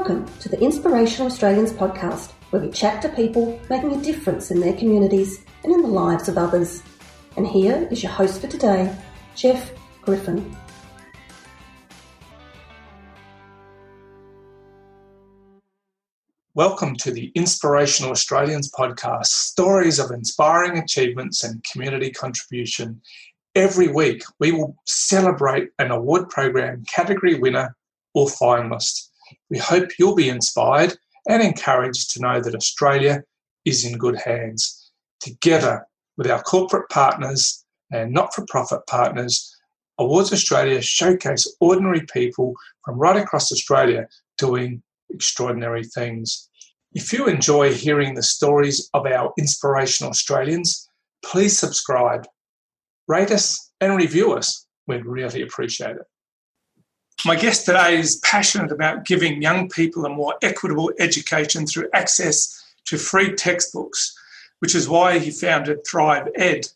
Welcome to the Inspirational Australians podcast, where we chat to people making a difference in their communities and in the lives of others. And here is your host for today, Jeff Griffin. Welcome to the Inspirational Australians podcast stories of inspiring achievements and community contribution. Every week, we will celebrate an award program category winner or finalist. We hope you'll be inspired and encouraged to know that Australia is in good hands. Together with our corporate partners and not for profit partners, Awards Australia showcase ordinary people from right across Australia doing extraordinary things. If you enjoy hearing the stories of our inspirational Australians, please subscribe, rate us, and review us. We'd really appreciate it. My guest today is passionate about giving young people a more equitable education through access to free textbooks, which is why he founded Thrive Ed.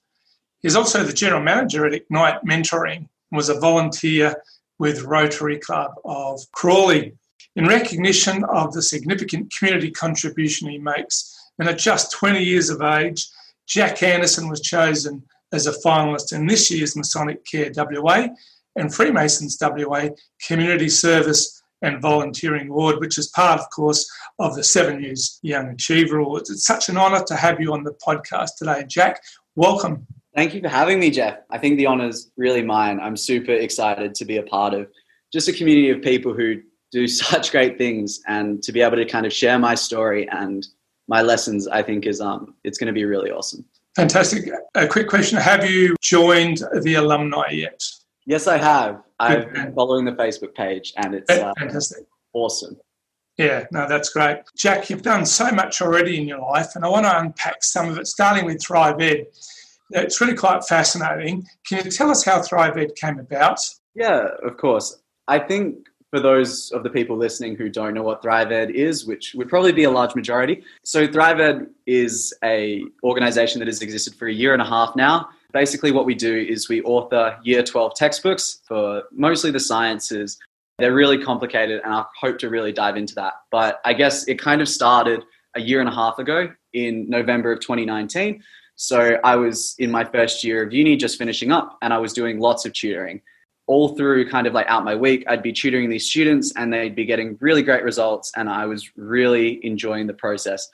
He's also the general manager at Ignite Mentoring and was a volunteer with Rotary Club of Crawley. In recognition of the significant community contribution he makes, and at just 20 years of age, Jack Anderson was chosen as a finalist in this year's Masonic Care WA and Freemasons WA Community Service and Volunteering Award, which is part, of course, of the Seven Years Young Achiever Awards. It's such an honour to have you on the podcast today, Jack. Welcome. Thank you for having me, Jeff. I think the honour is really mine. I'm super excited to be a part of just a community of people who do such great things and to be able to kind of share my story and my lessons, I think is um, it's going to be really awesome. Fantastic. A quick question: Have you joined the alumni yet? Yes, I have. I've been following the Facebook page, and it's uh, fantastic, awesome. Yeah, no, that's great, Jack. You've done so much already in your life, and I want to unpack some of it, starting with Thrive Ed. It's really quite fascinating. Can you tell us how Thrive Ed came about? Yeah, of course. I think for those of the people listening who don't know what Thrive Ed is, which would probably be a large majority. So Thrive Ed is a organization that has existed for a year and a half now basically what we do is we author year 12 textbooks for mostly the sciences. They're really complicated and i hope to really dive into that. But i guess it kind of started a year and a half ago in november of 2019 so i was in my first year of uni just finishing up and i was doing lots of tutoring. All through kind of like out my week i'd be tutoring these students and they'd be getting really great results and i was really enjoying the process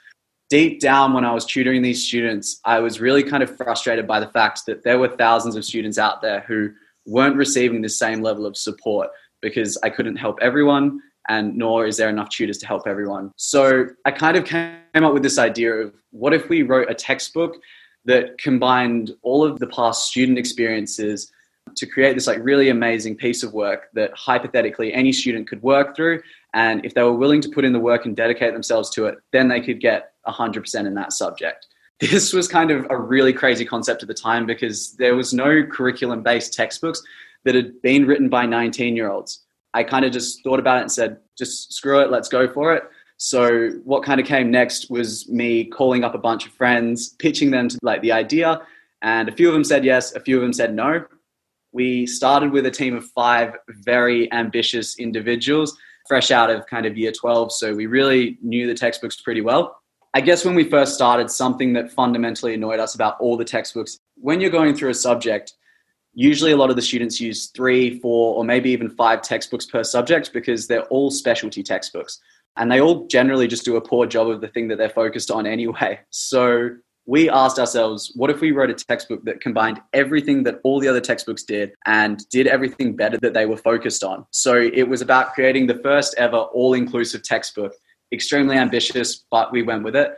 deep down when I was tutoring these students, I was really kind of frustrated by the fact that there were thousands of students out there who weren't receiving the same level of support because I couldn't help everyone and nor is there enough tutors to help everyone. So I kind of came up with this idea of what if we wrote a textbook that combined all of the past student experiences to create this like really amazing piece of work that hypothetically any student could work through and if they were willing to put in the work and dedicate themselves to it then they could get 100% in that subject this was kind of a really crazy concept at the time because there was no curriculum based textbooks that had been written by 19 year olds i kind of just thought about it and said just screw it let's go for it so what kind of came next was me calling up a bunch of friends pitching them to like the idea and a few of them said yes a few of them said no we started with a team of five very ambitious individuals, fresh out of kind of year 12. So we really knew the textbooks pretty well. I guess when we first started, something that fundamentally annoyed us about all the textbooks, when you're going through a subject, usually a lot of the students use three, four, or maybe even five textbooks per subject because they're all specialty textbooks. And they all generally just do a poor job of the thing that they're focused on anyway. So we asked ourselves, what if we wrote a textbook that combined everything that all the other textbooks did and did everything better that they were focused on? So it was about creating the first ever all inclusive textbook. Extremely ambitious, but we went with it.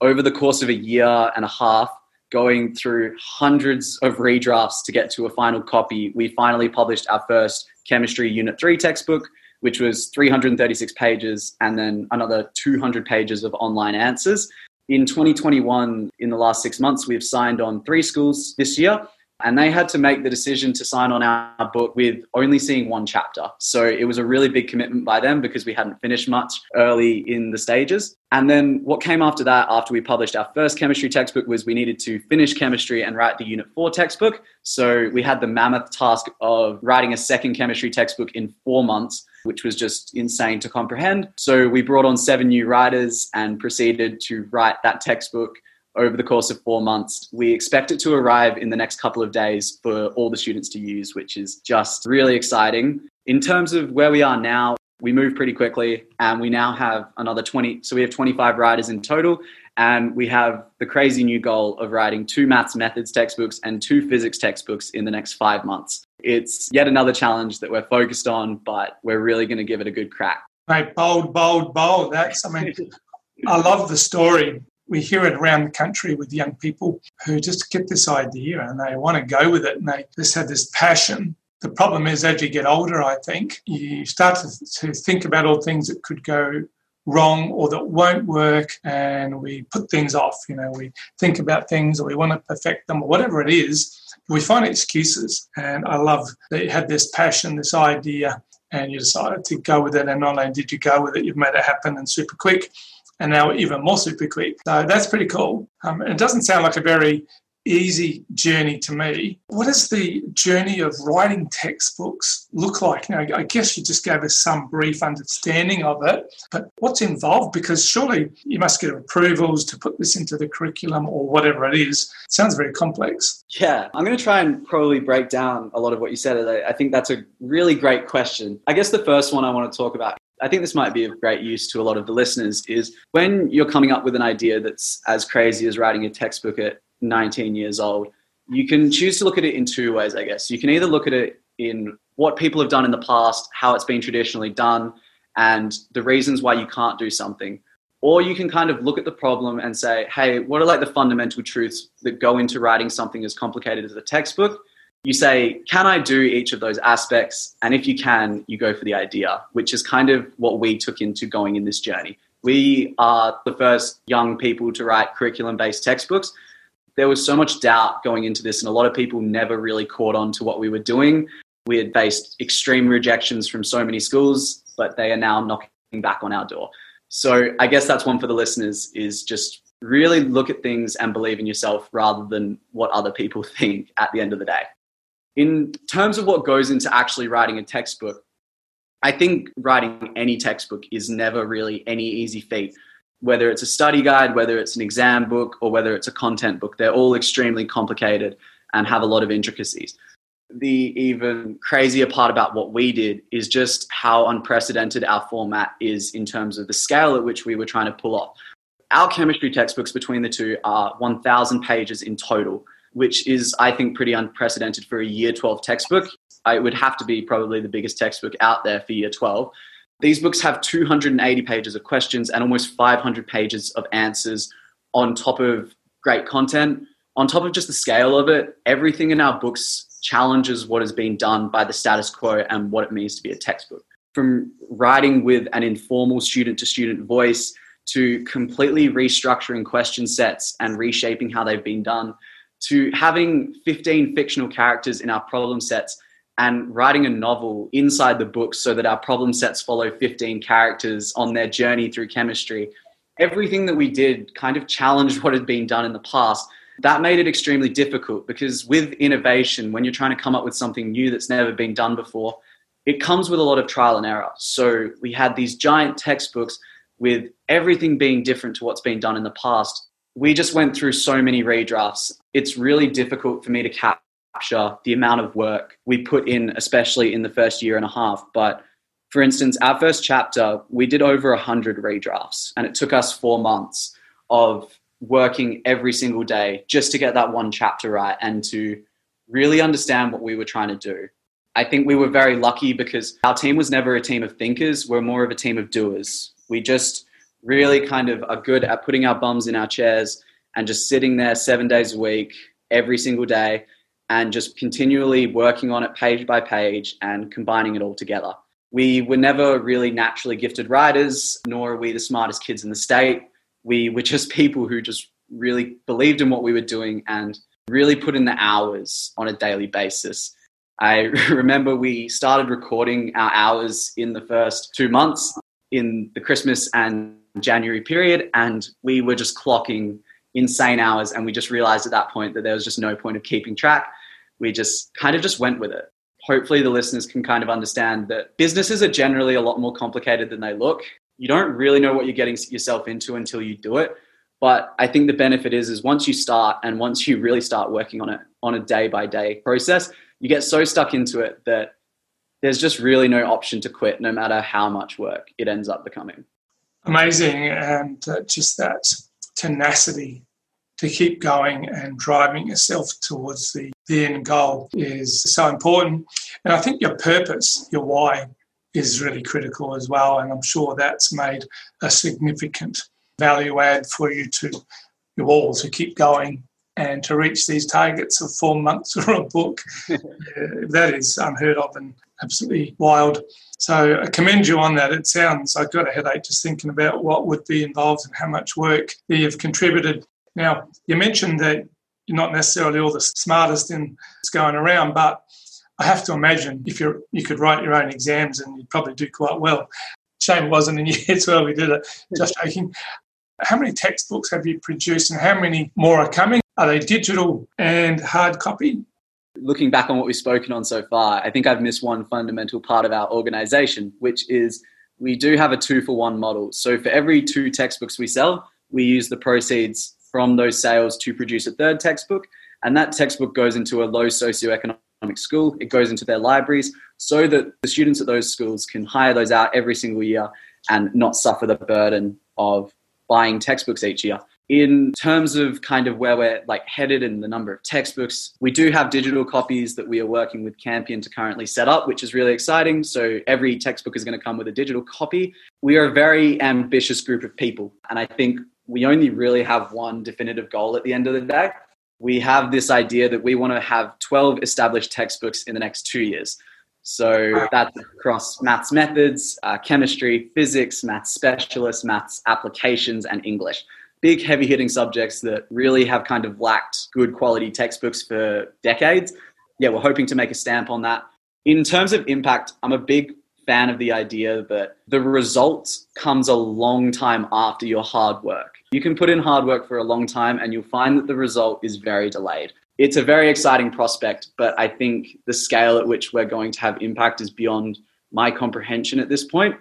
Over the course of a year and a half, going through hundreds of redrafts to get to a final copy, we finally published our first Chemistry Unit 3 textbook, which was 336 pages and then another 200 pages of online answers in 2021, in the last six months, we've signed on three schools this year. And they had to make the decision to sign on our book with only seeing one chapter. So it was a really big commitment by them because we hadn't finished much early in the stages. And then what came after that, after we published our first chemistry textbook, was we needed to finish chemistry and write the Unit 4 textbook. So we had the mammoth task of writing a second chemistry textbook in four months which was just insane to comprehend. So we brought on seven new writers and proceeded to write that textbook over the course of four months. We expect it to arrive in the next couple of days for all the students to use, which is just really exciting. In terms of where we are now, we move pretty quickly and we now have another 20 so we have 25 writers in total and we have the crazy new goal of writing two maths methods textbooks and two physics textbooks in the next five months it's yet another challenge that we're focused on but we're really going to give it a good crack Right, bold bold bold that's i mean i love the story we hear it around the country with young people who just get this idea and they want to go with it and they just have this passion. The problem is, as you get older, I think, you start to, to think about all things that could go wrong or that won't work and we put things off. You know, we think about things or we want to perfect them or whatever it is. We find excuses. And I love that you had this passion, this idea, and you decided to go with it. And not only did you go with it, you've made it happen and super quick and now even more super quick. So that's pretty cool. Um, it doesn't sound like a very easy journey to me. What does the journey of writing textbooks look like? Now, I guess you just gave us some brief understanding of it, but what's involved? Because surely you must get approvals to put this into the curriculum or whatever it is. It sounds very complex. Yeah, I'm going to try and probably break down a lot of what you said. I think that's a really great question. I guess the first one I want to talk about I think this might be of great use to a lot of the listeners is when you're coming up with an idea that's as crazy as writing a textbook at 19 years old, you can choose to look at it in two ways, I guess. You can either look at it in what people have done in the past, how it's been traditionally done, and the reasons why you can't do something. Or you can kind of look at the problem and say, hey, what are like the fundamental truths that go into writing something as complicated as a textbook? You say, Can I do each of those aspects? And if you can, you go for the idea, which is kind of what we took into going in this journey. We are the first young people to write curriculum based textbooks. There was so much doubt going into this, and a lot of people never really caught on to what we were doing. We had faced extreme rejections from so many schools, but they are now knocking back on our door. So I guess that's one for the listeners is just really look at things and believe in yourself rather than what other people think at the end of the day in terms of what goes into actually writing a textbook, I think writing any textbook is never really any easy feat. Whether it's a study guide, whether it's an exam book, or whether it's a content book, they're all extremely complicated and have a lot of intricacies. The even crazier part about what we did is just how unprecedented our format is in terms of the scale at which we were trying to pull off. Our chemistry textbooks between the two are 1,000 pages in total which is, I think, pretty unprecedented for a year 12 textbook. It would have to be probably the biggest textbook out there for year 12. These books have 280 pages of questions and almost 500 pages of answers on top of great content. On top of just the scale of it, everything in our books challenges what has been done by the status quo and what it means to be a textbook. From writing with an informal student to student voice to completely restructuring question sets and reshaping how they've been done to having 15 fictional characters in our problem sets and writing a novel inside the book so that our problem sets follow 15 characters on their journey through chemistry. Everything that we did kind of challenged what had been done in the past. That made it extremely difficult because with innovation, when you're trying to come up with something new that's never been done before, it comes with a lot of trial and error. So we had these giant textbooks with everything being different to what's been done in the past we just went through so many redrafts. It's really difficult for me to capture the amount of work we put in, especially in the first year and a half. But for instance, our first chapter, we did over 100 redrafts, and it took us four months of working every single day just to get that one chapter right and to really understand what we were trying to do. I think we were very lucky because our team was never a team of thinkers, we're more of a team of doers. We just really kind of are good at putting our bums in our chairs and just sitting there seven days a week, every single day, and just continually working on it page by page and combining it all together. We were never really naturally gifted writers, nor are we the smartest kids in the state. We were just people who just really believed in what we were doing and really put in the hours on a daily basis. I remember we started recording our hours in the first two months in the Christmas and January period, and we were just clocking insane hours. And we just realized at that point that there was just no point of keeping track. We just kind of just went with it. Hopefully, the listeners can kind of understand that businesses are generally a lot more complicated than they look. You don't really know what you're getting yourself into until you do it. But I think the benefit is, is once you start and once you really start working on it on a day by day process, you get so stuck into it that there's just really no option to quit, no matter how much work it ends up becoming. Amazing, and uh, just that tenacity to keep going and driving yourself towards the, the end goal is so important. And I think your purpose, your why, is really critical as well. And I'm sure that's made a significant value add for you to you all to keep going and to reach these targets of four months or a book. that is unheard of and absolutely wild. So I commend you on that. It sounds I've got a headache just thinking about what would be involved and how much work you've contributed. Now you mentioned that you're not necessarily all the smartest in what's going around, but I have to imagine if you you could write your own exams and you'd probably do quite well. Shame it wasn't in year 12 we did it. Just joking. How many textbooks have you produced and how many more are coming? Are they digital and hard copy? Looking back on what we've spoken on so far, I think I've missed one fundamental part of our organization, which is we do have a two for one model. So for every two textbooks we sell, we use the proceeds from those sales to produce a third textbook. And that textbook goes into a low socioeconomic school. It goes into their libraries so that the students at those schools can hire those out every single year and not suffer the burden of buying textbooks each year. In terms of kind of where we're like headed and the number of textbooks, we do have digital copies that we are working with Campion to currently set up, which is really exciting. So every textbook is going to come with a digital copy. We are a very ambitious group of people, and I think we only really have one definitive goal at the end of the day. We have this idea that we want to have 12 established textbooks in the next two years. So that's across maths methods, uh, chemistry, physics, maths specialists, maths applications, and English. Big, heavy hitting subjects that really have kind of lacked good quality textbooks for decades. Yeah, we're hoping to make a stamp on that. In terms of impact, I'm a big fan of the idea that the result comes a long time after your hard work. You can put in hard work for a long time and you'll find that the result is very delayed it's a very exciting prospect, but I think the scale at which we're going to have impact is beyond my comprehension at this point.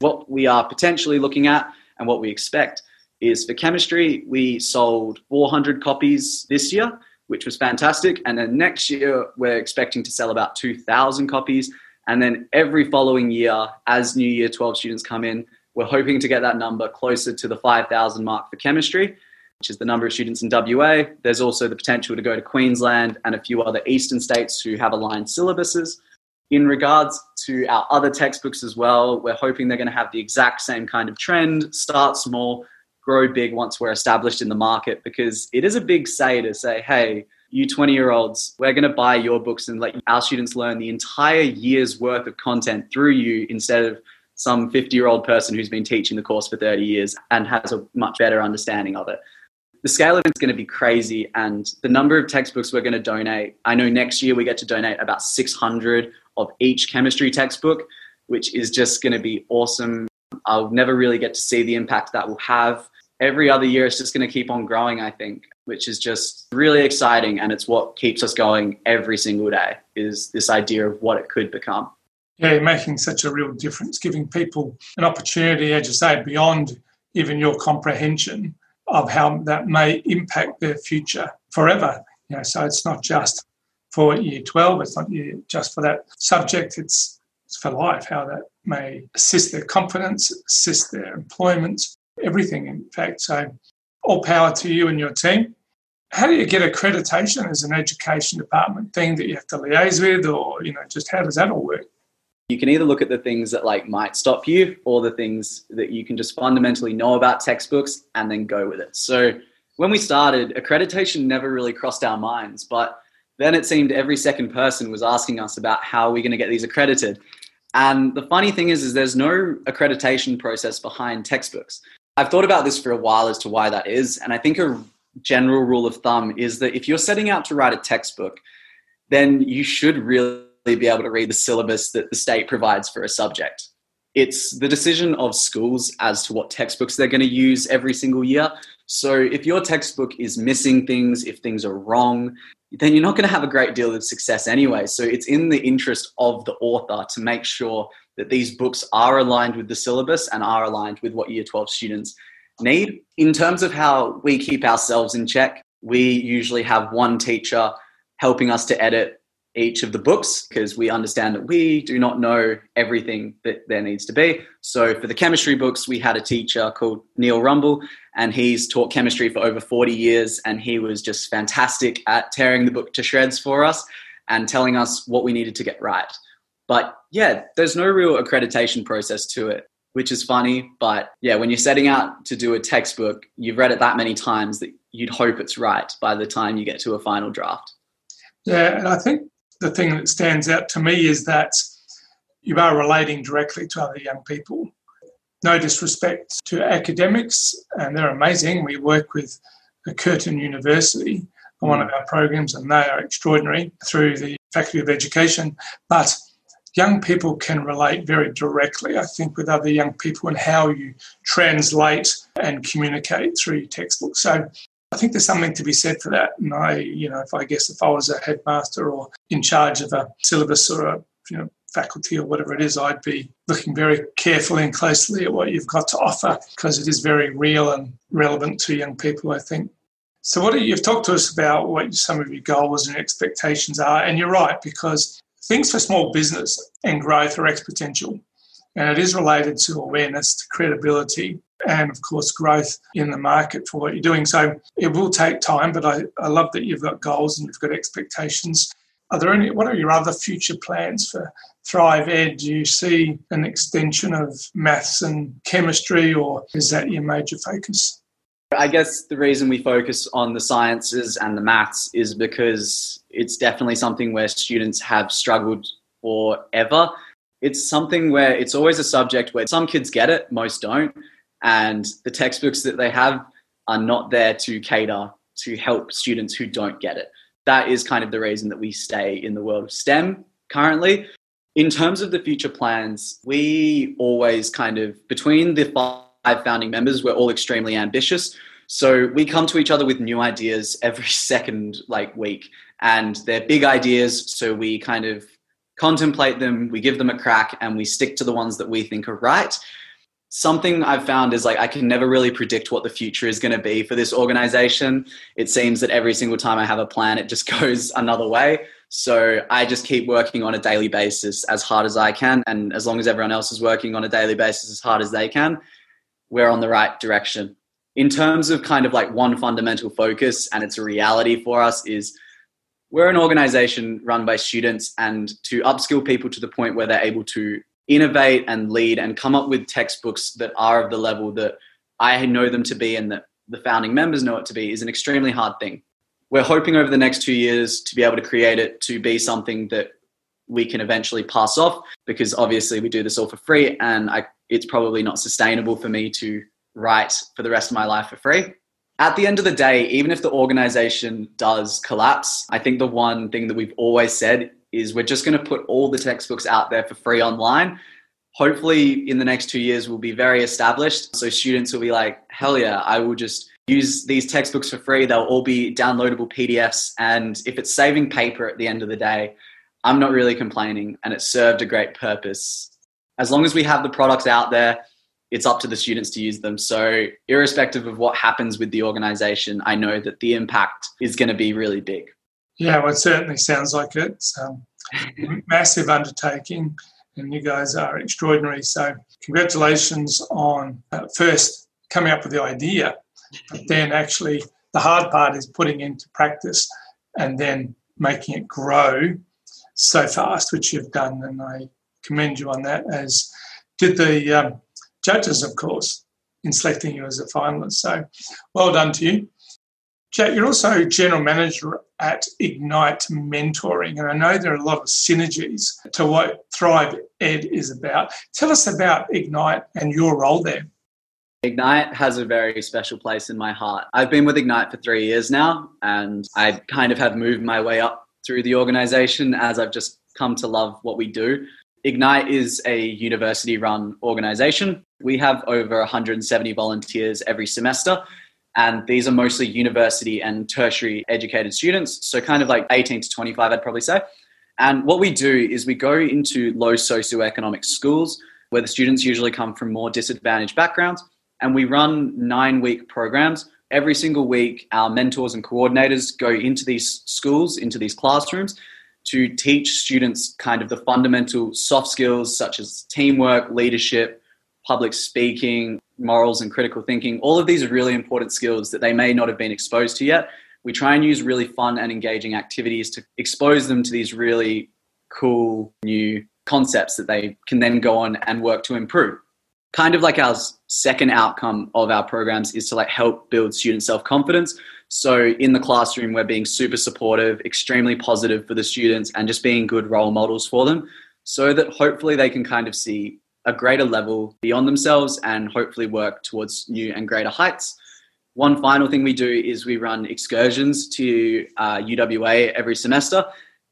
What we are potentially looking at and what we expect is for chemistry, we sold 400 copies this year, which was fantastic. And then next year, we're expecting to sell about 2,000 copies. And then every following year, as new year 12 students come in, we're hoping to get that number closer to the 5,000 mark for chemistry which is the number of students in WA. There's also the potential to go to Queensland and a few other eastern states who have aligned syllabuses. In regards to our other textbooks as well, we're hoping they're going to have the exact same kind of trend start small, grow big once we're established in the market, because it is a big say to say, hey, you 20 year olds, we're going to buy your books and let our students learn the entire year's worth of content through you instead of some 50 year old person who's been teaching the course for 30 years and has a much better understanding of it. The scale of it's going to be crazy and the number of textbooks we're going to donate i know next year we get to donate about 600 of each chemistry textbook which is just going to be awesome. I'll never really get to see the impact that will have every other year it's just going to keep on growing i think which is just really exciting and it's what keeps us going every single day is this idea of what it could become yeah you're making such a real difference giving people an opportunity as you say beyond even your comprehension of how that may impact their future forever. You know, so it's not just for year 12, it's not just for that subject, it's, it's for life, how that may assist their confidence, assist their employment, everything, in fact. So, all power to you and your team. How do you get accreditation as an education department thing that you have to liaise with, or, you know, just how does that all work? you can either look at the things that like might stop you or the things that you can just fundamentally know about textbooks and then go with it so when we started accreditation never really crossed our minds but then it seemed every second person was asking us about how we're we going to get these accredited and the funny thing is is there's no accreditation process behind textbooks i've thought about this for a while as to why that is and i think a general rule of thumb is that if you're setting out to write a textbook, then you should really be able to read the syllabus that the state provides for a subject. It's the decision of schools as to what textbooks they're going to use every single year. So if your textbook is missing things, if things are wrong, then you're not going to have a great deal of success anyway. So it's in the interest of the author to make sure that these books are aligned with the syllabus and are aligned with what year 12 students need. In terms of how we keep ourselves in check, we usually have one teacher helping us to edit each of the books because we understand that we do not know everything that there needs to be. So for the chemistry books, we had a teacher called Neil Rumble, and he's taught chemistry for over 40 years, and he was just fantastic at tearing the book to shreds for us and telling us what we needed to get right. But yeah, there's no real accreditation process to it, which is funny. But yeah, when you're setting out to do a textbook, you've read it that many times that you'd hope it's right by the time you get to a final draft. Yeah, and I think the thing that stands out to me is that you are relating directly to other young people. No disrespect to academics, and they're amazing. We work with Curtin University on one of mm. our programs, and they are extraordinary through the Faculty of Education. But young people can relate very directly, I think, with other young people and how you translate and communicate through your textbook. So I think there's something to be said for that. And I, you know, if I guess if I was a headmaster or in charge of a syllabus or a, you know, faculty or whatever it is, I'd be looking very carefully and closely at what you've got to offer because it is very real and relevant to young people, I think. So, what you've talked to us about what some of your goals and expectations are, and you're right because things for small business and growth are exponential, and it is related to awareness, to credibility, and of course growth in the market for what you're doing. So it will take time, but I, I love that you've got goals and you've got expectations. Are there any what are your other future plans for Thrive Ed? Do you see an extension of maths and chemistry or is that your major focus? I guess the reason we focus on the sciences and the maths is because it's definitely something where students have struggled forever. It's something where it's always a subject where some kids get it, most don't and the textbooks that they have are not there to cater to help students who don't get it. That is kind of the reason that we stay in the world of STEM currently. In terms of the future plans, we always kind of, between the five founding members, we're all extremely ambitious. So we come to each other with new ideas every second like week and they're big ideas so we kind of contemplate them, we give them a crack and we stick to the ones that we think are right something I've found is like I can never really predict what the future is going to be for this organization. It seems that every single time I have a plan, it just goes another way. So I just keep working on a daily basis as hard as I can. And as long as everyone else is working on a daily basis as hard as they can, we're on the right direction. In terms of kind of like one fundamental focus, and it's a reality for us, is we're an organization run by students and to upskill people to the point where they're able to innovate and lead and come up with textbooks that are of the level that I know them to be and that the founding members know it to be is an extremely hard thing. We're hoping over the next two years to be able to create it to be something that we can eventually pass off because obviously we do this all for free and I, it's probably not sustainable for me to write for the rest of my life for free. At the end of the day, even if the organization does collapse, I think the one thing that we've always said is we're just going to put all the textbooks out there for free online. Hopefully, in the next two years, we'll be very established. So students will be like, hell yeah, I will just use these textbooks for free. They'll all be downloadable PDFs. And if it's saving paper at the end of the day, I'm not really complaining and it served a great purpose. As long as we have the products out there, it's up to the students to use them. So, irrespective of what happens with the organization, I know that the impact is going to be really big. Yeah, well, it certainly sounds like it's um, a massive undertaking, and you guys are extraordinary. So, congratulations on uh, first coming up with the idea, but then actually the hard part is putting into practice and then making it grow so fast, which you've done, and I commend you on that. As did the um, judges, of course, in selecting you as a finalist. So, well done to you. Jack, you're also general manager at Ignite Mentoring, and I know there are a lot of synergies to what Thrive Ed is about. Tell us about Ignite and your role there. Ignite has a very special place in my heart. I've been with Ignite for three years now, and I kind of have moved my way up through the organization as I've just come to love what we do. Ignite is a university run organization. We have over 170 volunteers every semester, and these are mostly university and tertiary educated students. So, kind of like 18 to 25, I'd probably say. And what we do is we go into low socioeconomic schools where the students usually come from more disadvantaged backgrounds, and we run nine week programs. Every single week, our mentors and coordinators go into these schools, into these classrooms to teach students kind of the fundamental soft skills such as teamwork, leadership, public speaking, morals, and critical thinking. All of these are really important skills that they may not have been exposed to yet. We try and use really fun and engaging activities to expose them to these really cool new concepts that they can then go on and work to improve. Kind of like our second outcome of our programs is to like help build student self-confidence so in the classroom, we're being super supportive, extremely positive for the students, and just being good role models for them so that hopefully they can kind of see a greater level beyond themselves and hopefully work towards new and greater heights. One final thing we do is we run excursions to uh, UWA every semester.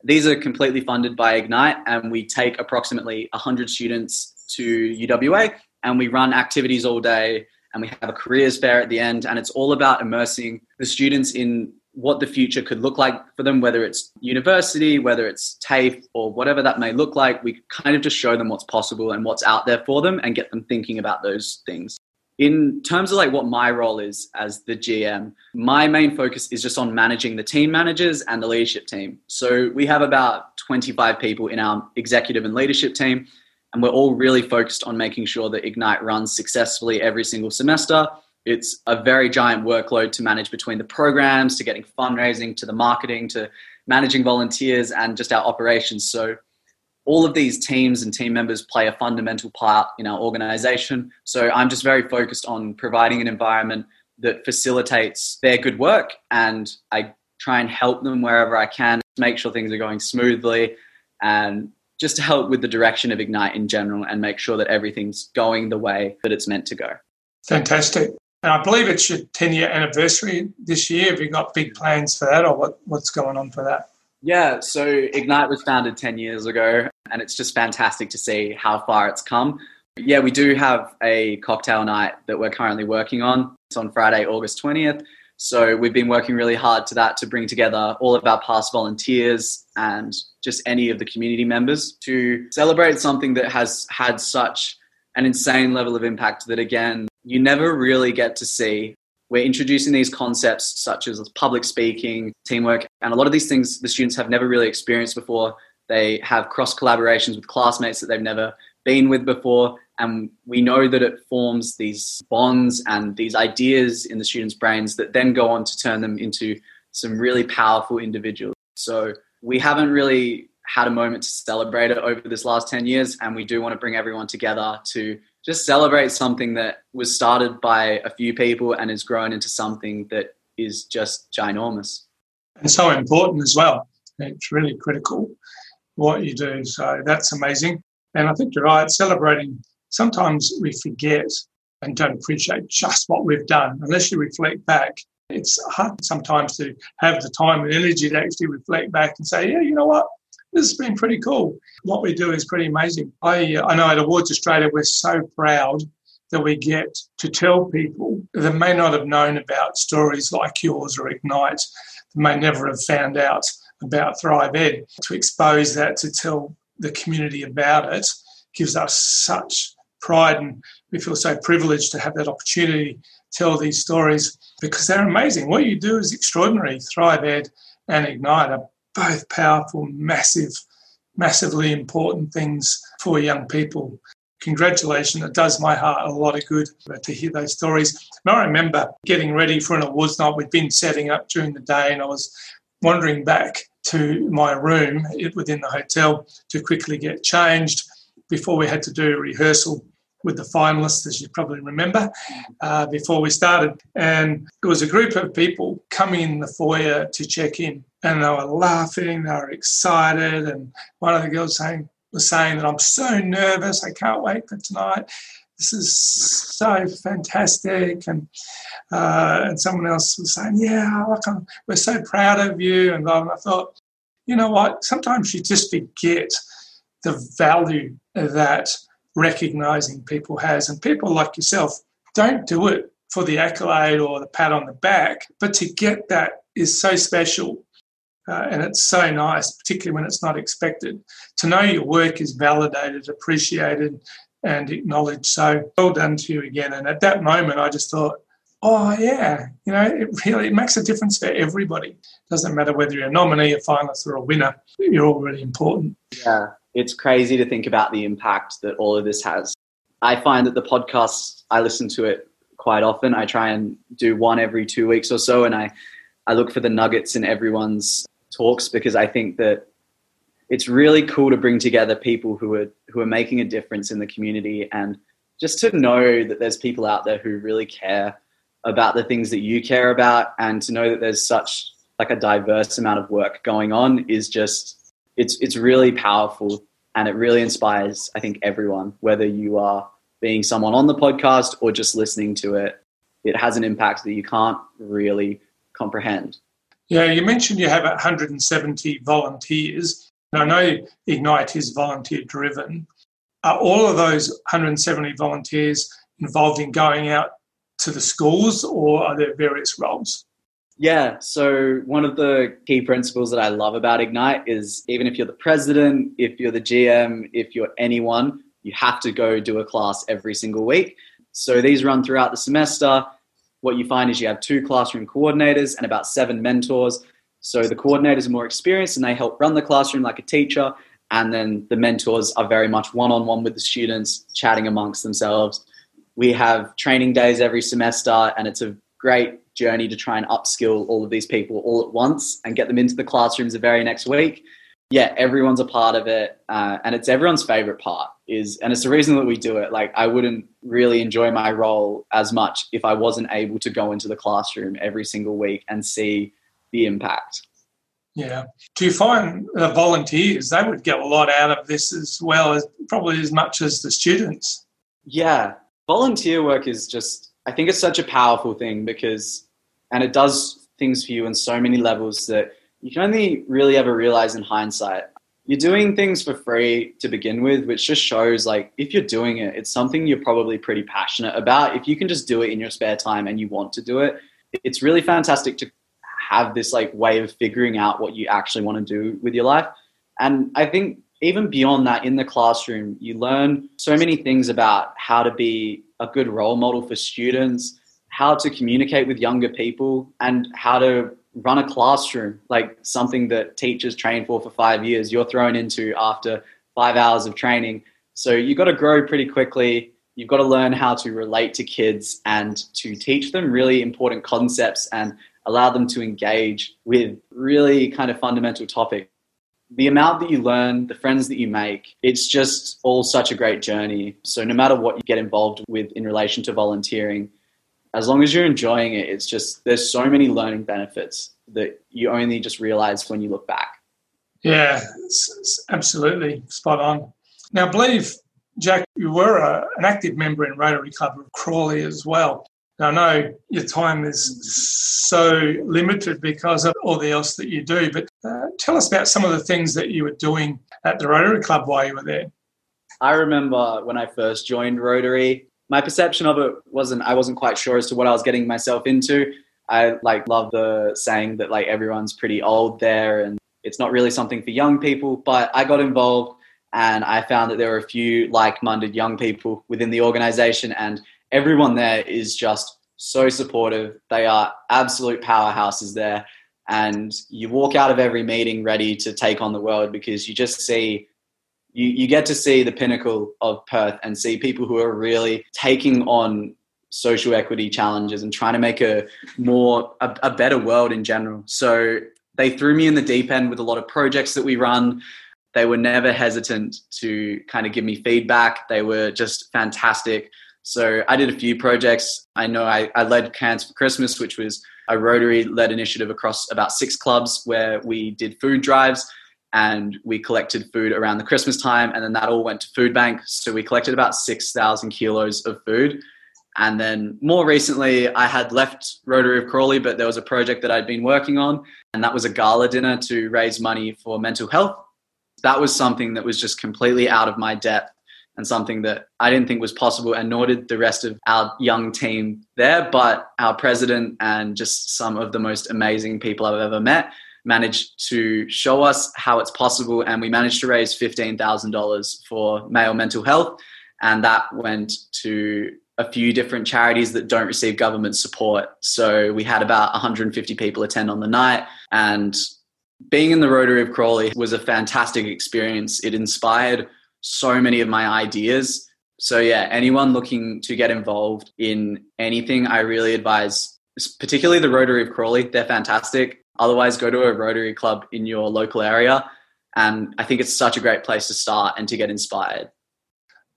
These are completely funded by Ignite, and we take approximately 100 students to UWA and we run activities all day and we have a careers fair at the end and it's all about immersing the students in what the future could look like for them whether it's university whether it's tafe or whatever that may look like. We kind of just show them what's possible and what's out there for them and get them thinking about those things. In terms of like what my role is as the gm my main focus is just on managing the team managers and the leadership team. So we have about 25 people in our executive and leadership team and we're all really focused on making sure that Ignite runs successfully every single semester. It's a very giant workload to manage between the programs, to getting fundraising, to the marketing, to managing volunteers, and just our operations. So, all of these teams and team members play a fundamental part in our organization. So, I'm just very focused on providing an environment that facilitates their good work, and I try and help them wherever I can, make sure things are going smoothly, and just to help with the direction of Ignite in general and make sure that everything's going the way that it's meant to go. Fantastic. And I believe it's your 10 year anniversary this year. Have you got big plans for that or what, what's going on for that? Yeah, so Ignite was founded 10 years ago and it's just fantastic to see how far it's come. Yeah, we do have a cocktail night that we're currently working on. It's on Friday, August 20th. So we've been working really hard to that to bring together all of our past volunteers and just any of the community members to celebrate something that has had such an insane level of impact that again you never really get to see we're introducing these concepts such as public speaking teamwork and a lot of these things the students have never really experienced before they have cross collaborations with classmates that they've never been with before and we know that it forms these bonds and these ideas in the students' brains that then go on to turn them into some really powerful individuals. So we haven't really had a moment to celebrate it over this last 10 years, and we do want to bring everyone together to just celebrate something that was started by a few people and has grown into something that is just ginormous. And so important as well. It's really critical what you do. So that's amazing. And I think you're right, celebrating sometimes we forget and don't appreciate just what we've done unless you reflect back. It's hard sometimes to have the time and energy to actually reflect back and say, yeah, you know what? This has been pretty cool. What we do is pretty amazing. I, I know at Awards Australia, we're so proud that we get to tell people that may not have known about stories like yours or Ignite, that may never have found out about Thrive Ed, to expose that, to tell the community about it, gives us such pride and we feel so privileged to have that opportunity to tell these stories because they're amazing. What you do is extraordinary. Thrive Ed and Ignite are both powerful, massive, massively important things for young people. Congratulations. It does my heart a lot of good to hear those stories. And I remember getting ready for an awards night. We'd been setting up during the day and I was wandering back to my room within the hotel to quickly get changed before we had to do a rehearsal with the finalists, as you probably remember, uh, before we started. And it was a group of people coming in the foyer to check in, and they were laughing, they were excited. And one of the girls saying, was saying that I'm so nervous, I can't wait for tonight. this is so fantastic. And, uh, and someone else was saying, yeah, we're so proud of you. And I thought, you know what, sometimes you just forget the value that recognizing people has. And people like yourself don't do it for the accolade or the pat on the back, but to get that is so special. Uh, and it's so nice, particularly when it's not expected, to know your work is validated, appreciated, and acknowledged. So well done to you again. And at that moment, I just thought, oh yeah, you know, it really it makes a difference for everybody. It doesn't matter whether you're a nominee, a finalist, or a winner. You're all really important. Yeah, it's crazy to think about the impact that all of this has. I find that the podcast I listen to it quite often. I try and do one every two weeks or so, and I I look for the nuggets in everyone's talks because I think that it's really cool to bring together people who are who are making a difference in the community and just to know that there's people out there who really care about the things that you care about and to know that there's such like a diverse amount of work going on is just it's it's really powerful and it really inspires I think everyone whether you are being someone on the podcast or just listening to it. It has an impact that you can't really comprehend. Yeah you mentioned you have 170 volunteers. And I know Ignite is volunteer driven are all of those 170 volunteers involved in going out to the schools or are there various roles? Yeah, so one of the key principles that I love about Ignite is even if you're the president, if you're the GM, if you're anyone, you have to go do a class every single week. So these run throughout the semester. What you find is you have two classroom coordinators and about seven mentors. So the coordinators are more experienced and they help run the classroom like a teacher. And then the mentors are very much one on one with the students, chatting amongst themselves we have training days every semester, and it's a great journey to try and upskill all of these people all at once and get them into the classrooms the very next week. Yeah, everyone's a part of it, uh, and it's everyone's favorite part. Is and it's the reason that we do it. Like I wouldn't really enjoy my role as much if I wasn't able to go into the classroom every single week and see the impact. Yeah. Do you find the volunteers they would get a lot out of this as well as probably as much as the students? Yeah, volunteer work is just i think it's such a powerful thing because and it does things for you on so many levels that you can only really ever realize in hindsight. You're doing things for free to begin with which just shows like if you're doing it it's something you're probably pretty passionate about. If you can just do it in your spare time and you want to do it it's really fantastic to have this like way of figuring out what you actually want to do with your life. And i think even beyond that, in the classroom, you learn so many things about how to be a good role model for students, how to communicate with younger people, and how to run a classroom like something that teachers train for for five years. You're thrown into after five hours of training. So you've got to grow pretty quickly. You've got to learn how to relate to kids and to teach them really important concepts and allow them to engage with really kind of fundamental topics the amount that you learn, the friends that you make, it's just all such a great journey. So, no matter what you get involved with in relation to volunteering, as long as you're enjoying it, it's just there's so many learning benefits that you only just realize when you look back. Yeah, it's, it's absolutely spot on. Now, I believe, Jack, you were a, an active member in Rotary Club of Crawley as well. Now, I know your time is so limited because of all the else that you do, but uh, tell us about some of the things that you were doing at the Rotary Club while you were there. I remember when I first joined Rotary, my perception of it wasn't, I wasn't quite sure as to what I was getting myself into. I like love the saying that like everyone's pretty old there and it's not really something for young people, but I got involved and I found that there were a few like-minded young people within the organization and everyone there is just so supportive. They are absolute powerhouses there. And you walk out of every meeting ready to take on the world because you just see, you, you get to see the pinnacle of Perth and see people who are really taking on social equity challenges and trying to make a more, a, a better world in general. So they threw me in the deep end with a lot of projects that we run they were never hesitant to kind of give me feedback. They were just fantastic. So I did a few projects. I know I, I led Cans for Christmas, which was a Rotary led initiative across about six clubs where we did food drives. And we collected food around the Christmas time, and then that all went to food bank. So we collected about six thousand kilos of food. And then more recently, I had left Rotary of Crawley, but there was a project that I'd been working on, and that was a gala dinner to raise money for mental health. That was something that was just completely out of my depth and something that I didn't think was possible, and nor did the rest of our young team there. But our president and just some of the most amazing people I've ever met managed to show us how it's possible, and we managed to raise $15,000 for male mental health. And that went to a few different charities that don't receive government support. So we had about 150 people attend on the night, and being in the Rotary of Crawley was a fantastic experience. It inspired so many of my ideas. So, yeah, anyone looking to get involved in anything, I really advise, particularly the Rotary of Crawley. They're fantastic. Otherwise, go to a Rotary club in your local area. And I think it's such a great place to start and to get inspired.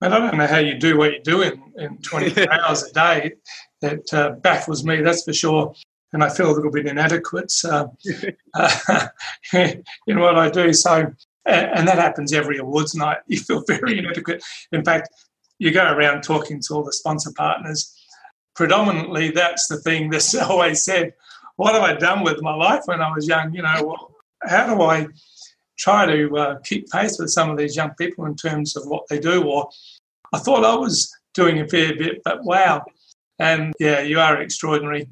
And I don't know how you do what you do in, in 24 hours a day. It uh, baffles me, that's for sure. And I feel a little bit inadequate uh, uh, in what I do. So and that happens every awards night. You feel very inadequate. In fact, you go around talking to all the sponsor partners. Predominantly, that's the thing that's always said. What have I done with my life when I was young? You know, well, how do I try to uh, keep pace with some of these young people in terms of what they do? Or I thought I was doing a fair bit, but wow. And yeah, you are extraordinary.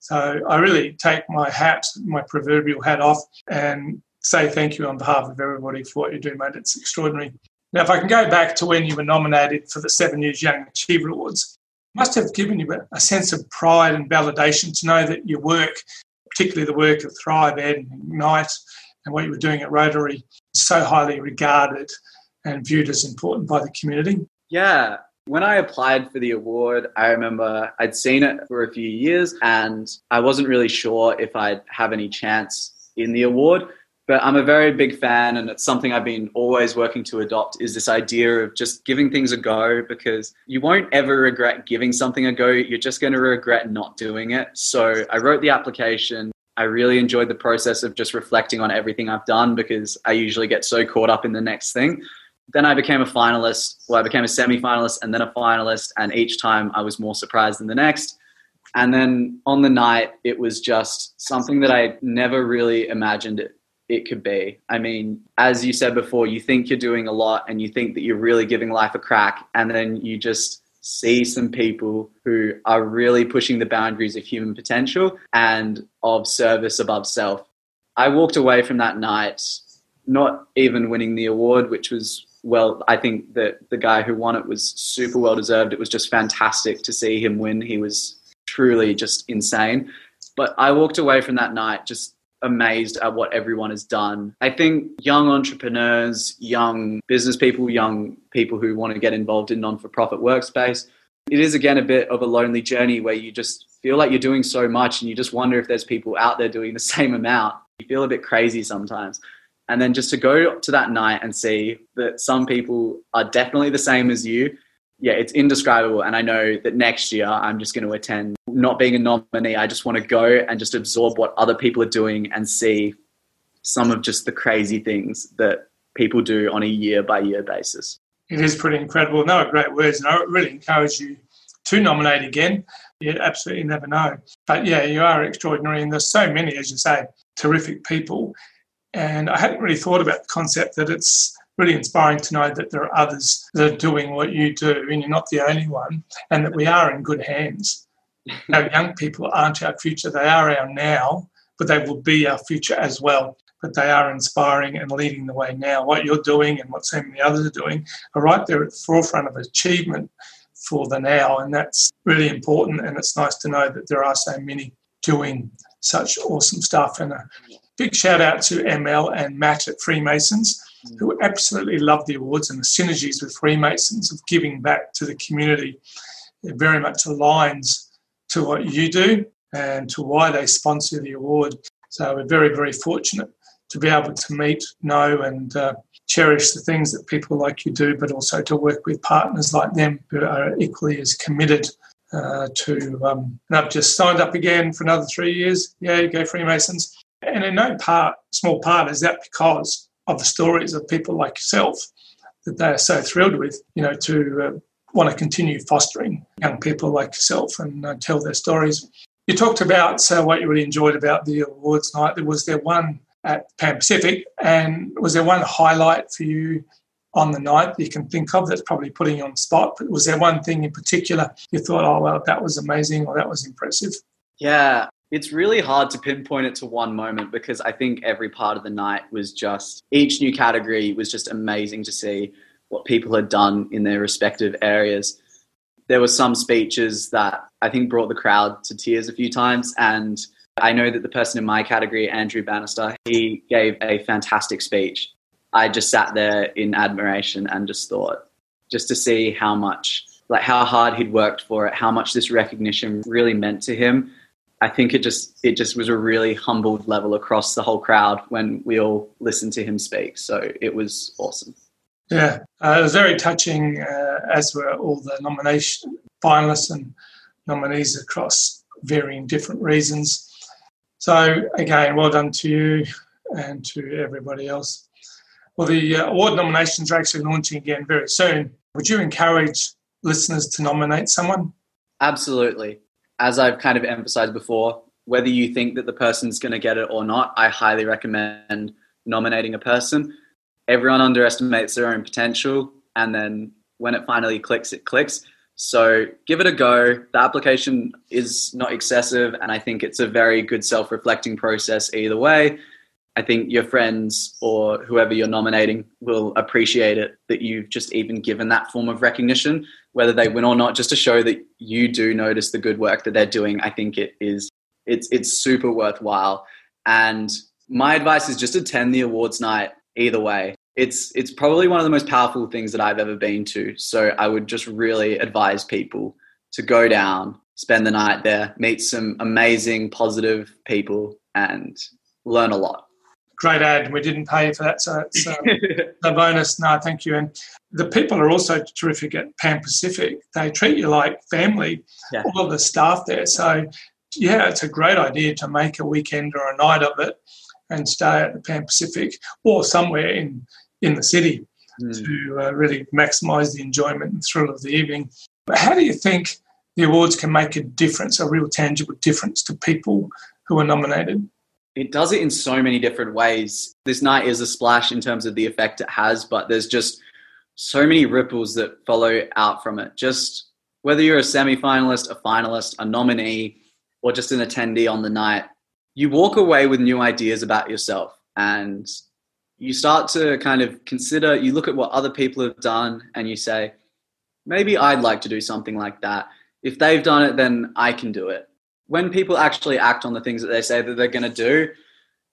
So I really take my hat, my proverbial hat off, and say thank you on behalf of everybody for what you do, mate. It's extraordinary. Now, if I can go back to when you were nominated for the Seven News Young Achiever Awards, must have given you a sense of pride and validation to know that your work, particularly the work of Thrive Ed and Ignite and what you were doing at Rotary, is so highly regarded and viewed as important by the community. Yeah. When I applied for the award, I remember I'd seen it for a few years and I wasn't really sure if I'd have any chance in the award but I'm a very big fan, and it's something I've been always working to adopt is this idea of just giving things a go because you won't ever regret giving something a go. You're just going to regret not doing it. So I wrote the application. I really enjoyed the process of just reflecting on everything I've done because I usually get so caught up in the next thing. Then I became a finalist. Well, I became a semi finalist and then a finalist. And each time I was more surprised than the next. And then on the night, it was just something that I never really imagined it it could be. I mean, as you said before, you think you're doing a lot and you think that you're really giving life a crack, and then you just see some people who are really pushing the boundaries of human potential and of service above self. I walked away from that night not even winning the award, which was well, I think that the guy who won it was super well deserved. It was just fantastic to see him win. He was truly just insane. But I walked away from that night just amazed at what everyone has done. I think young entrepreneurs, young business people, young people who want to get involved in non for profit workspace, it is again a bit of a lonely journey where you just feel like you're doing so much and you just wonder if there's people out there doing the same amount. You feel a bit crazy sometimes. And then just to go to that night and see that some people are definitely the same as you yeah, it's indescribable. And I know that next year I'm just going to attend. Not being a nominee, I just want to go and just absorb what other people are doing and see some of just the crazy things that people do on a year by year basis. It is pretty incredible. No, great words. And I really encourage you to nominate again. You absolutely never know. But yeah, you are extraordinary. And there's so many, as you say, terrific people. And I hadn't really thought about the concept that it's really inspiring to know that there are others that are doing what you do and you're not the only one and that we are in good hands. Our young people aren't our future, they are our now, but they will be our future as well. But they are inspiring and leading the way now. What you're doing and what so many others are doing are right there at the forefront of achievement for the now. And that's really important. And it's nice to know that there are so many doing such awesome stuff. And a big shout out to ML and Matt at Freemasons who absolutely love the awards and the synergies with Freemasons of giving back to the community. It very much aligns to what you do and to why they sponsor the award. So we're very, very fortunate to be able to meet, know, and uh, cherish the things that people like you do, but also to work with partners like them who are equally as committed uh, to. Um, and I've just signed up again for another three years. Yeah, go Freemasons. And in no part, small part, is that because of the stories of people like yourself that they are so thrilled with, you know, to uh, want to continue fostering young people like yourself and uh, tell their stories. You talked about so what you really enjoyed about the awards night. There was there one at Pan Pacific, and was there one highlight for you on the night that you can think of that's probably putting you on the spot? But was there one thing in particular you thought, oh well, that was amazing or that was impressive? Yeah, it's really hard to pinpoint it to one moment because I think every part of the night was just each new category was just amazing to see what people had done in their respective areas. There were some speeches that I think brought the crowd to tears a few times and I know that the person in my category, Andrew Bannister, he gave a fantastic speech. I just sat there in admiration and just thought, just to see how much, like how hard he'd worked for it, how much this recognition really meant to him. I think it just it just was a really humbled level across the whole crowd when we all listened to him speak. So it was awesome. Yeah, uh, it was very touching, uh, as were all the nomination finalists and nominees across varying different reasons. So again, well done to you and to everybody else. Well, the uh, award nominations are actually launching again very soon. Would you encourage listeners to nominate someone? Absolutely. As I've kind of emphasized before, whether you think that the person's going to get it or not, I highly recommend nominating a person. Everyone underestimates their own potential, and then when it finally clicks, it clicks. So give it a go. The application is not excessive, and I think it's a very good self reflecting process either way. I think your friends or whoever you're nominating will appreciate it that you've just even given that form of recognition, whether they win or not, just to show that you do notice the good work that they're doing. I think it is it's it's super worthwhile. And my advice is just attend the awards night either way it's it's probably one of the most powerful things that I've ever been to. So I would just really advise people to go down, spend the night there, meet some amazing, positive people, and learn a lot. Great ad. We didn't pay for that, so it's uh, a bonus. No, thank you. And the people are also terrific at Pan Pacific. They treat you like family. Yeah. All of the staff there. So yeah, it's a great idea to make a weekend or a night of it and stay at the Pan Pacific or somewhere in in the city mm. to uh, really maximise the enjoyment and thrill of the evening. But how do you think the awards can make a difference, a real tangible difference to people who are nominated? It does it in so many different ways. This night is a splash in terms of the effect it has, but there's just so many ripples that follow out from it. Just whether you're a semi finalist, a finalist, a nominee, or just an attendee on the night, you walk away with new ideas about yourself. And you start to kind of consider, you look at what other people have done and you say, maybe I'd like to do something like that. If they've done it, then I can do it. When people actually act on the things that they say that they're going to do,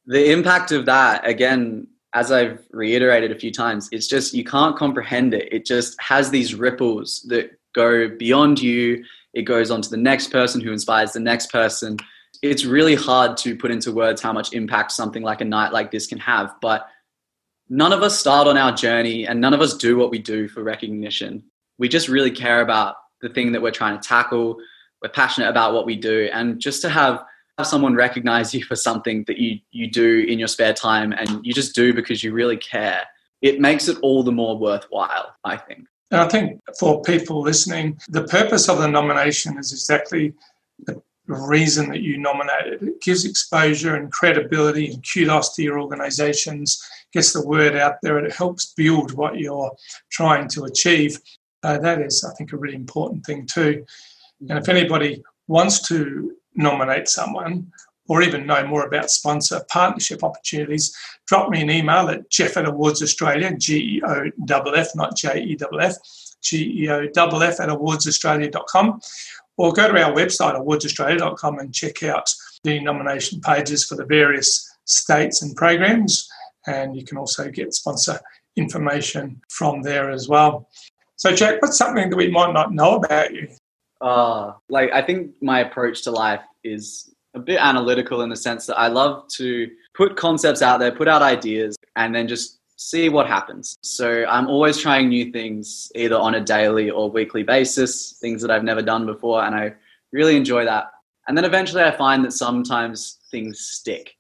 the impact of that, again, as I've reiterated a few times, it's just you can't comprehend it. It just has these ripples that go beyond you. It goes on to the next person who inspires the next person. It's really hard to put into words how much impact something like a night like this can have. But none of us start on our journey and none of us do what we do for recognition. We just really care about the thing that we're trying to tackle. We're passionate about what we do. And just to have, have someone recognize you for something that you, you do in your spare time and you just do because you really care, it makes it all the more worthwhile, I think. And I think for people listening, the purpose of the nomination is exactly the reason that you nominated. It gives exposure and credibility and kudos to your organisations gets the word out there and it helps build what you're trying to achieve. Uh, that is, I think, a really important thing too. And if anybody wants to nominate someone or even know more about sponsor partnership opportunities, drop me an email at Geoff at Awards Australia, G E O F F, not J E F F, G E O F F at awardsaustralia.com, or go to our website, at awardsaustralia.com, and check out the nomination pages for the various states and programs and you can also get sponsor information from there as well. So, Jack, what's something that we might not know about you? Uh, like, I think my approach to life is a bit analytical in the sense that I love to put concepts out there, put out ideas, and then just see what happens. So I'm always trying new things, either on a daily or weekly basis, things that I've never done before, and I really enjoy that. And then eventually I find that sometimes things stick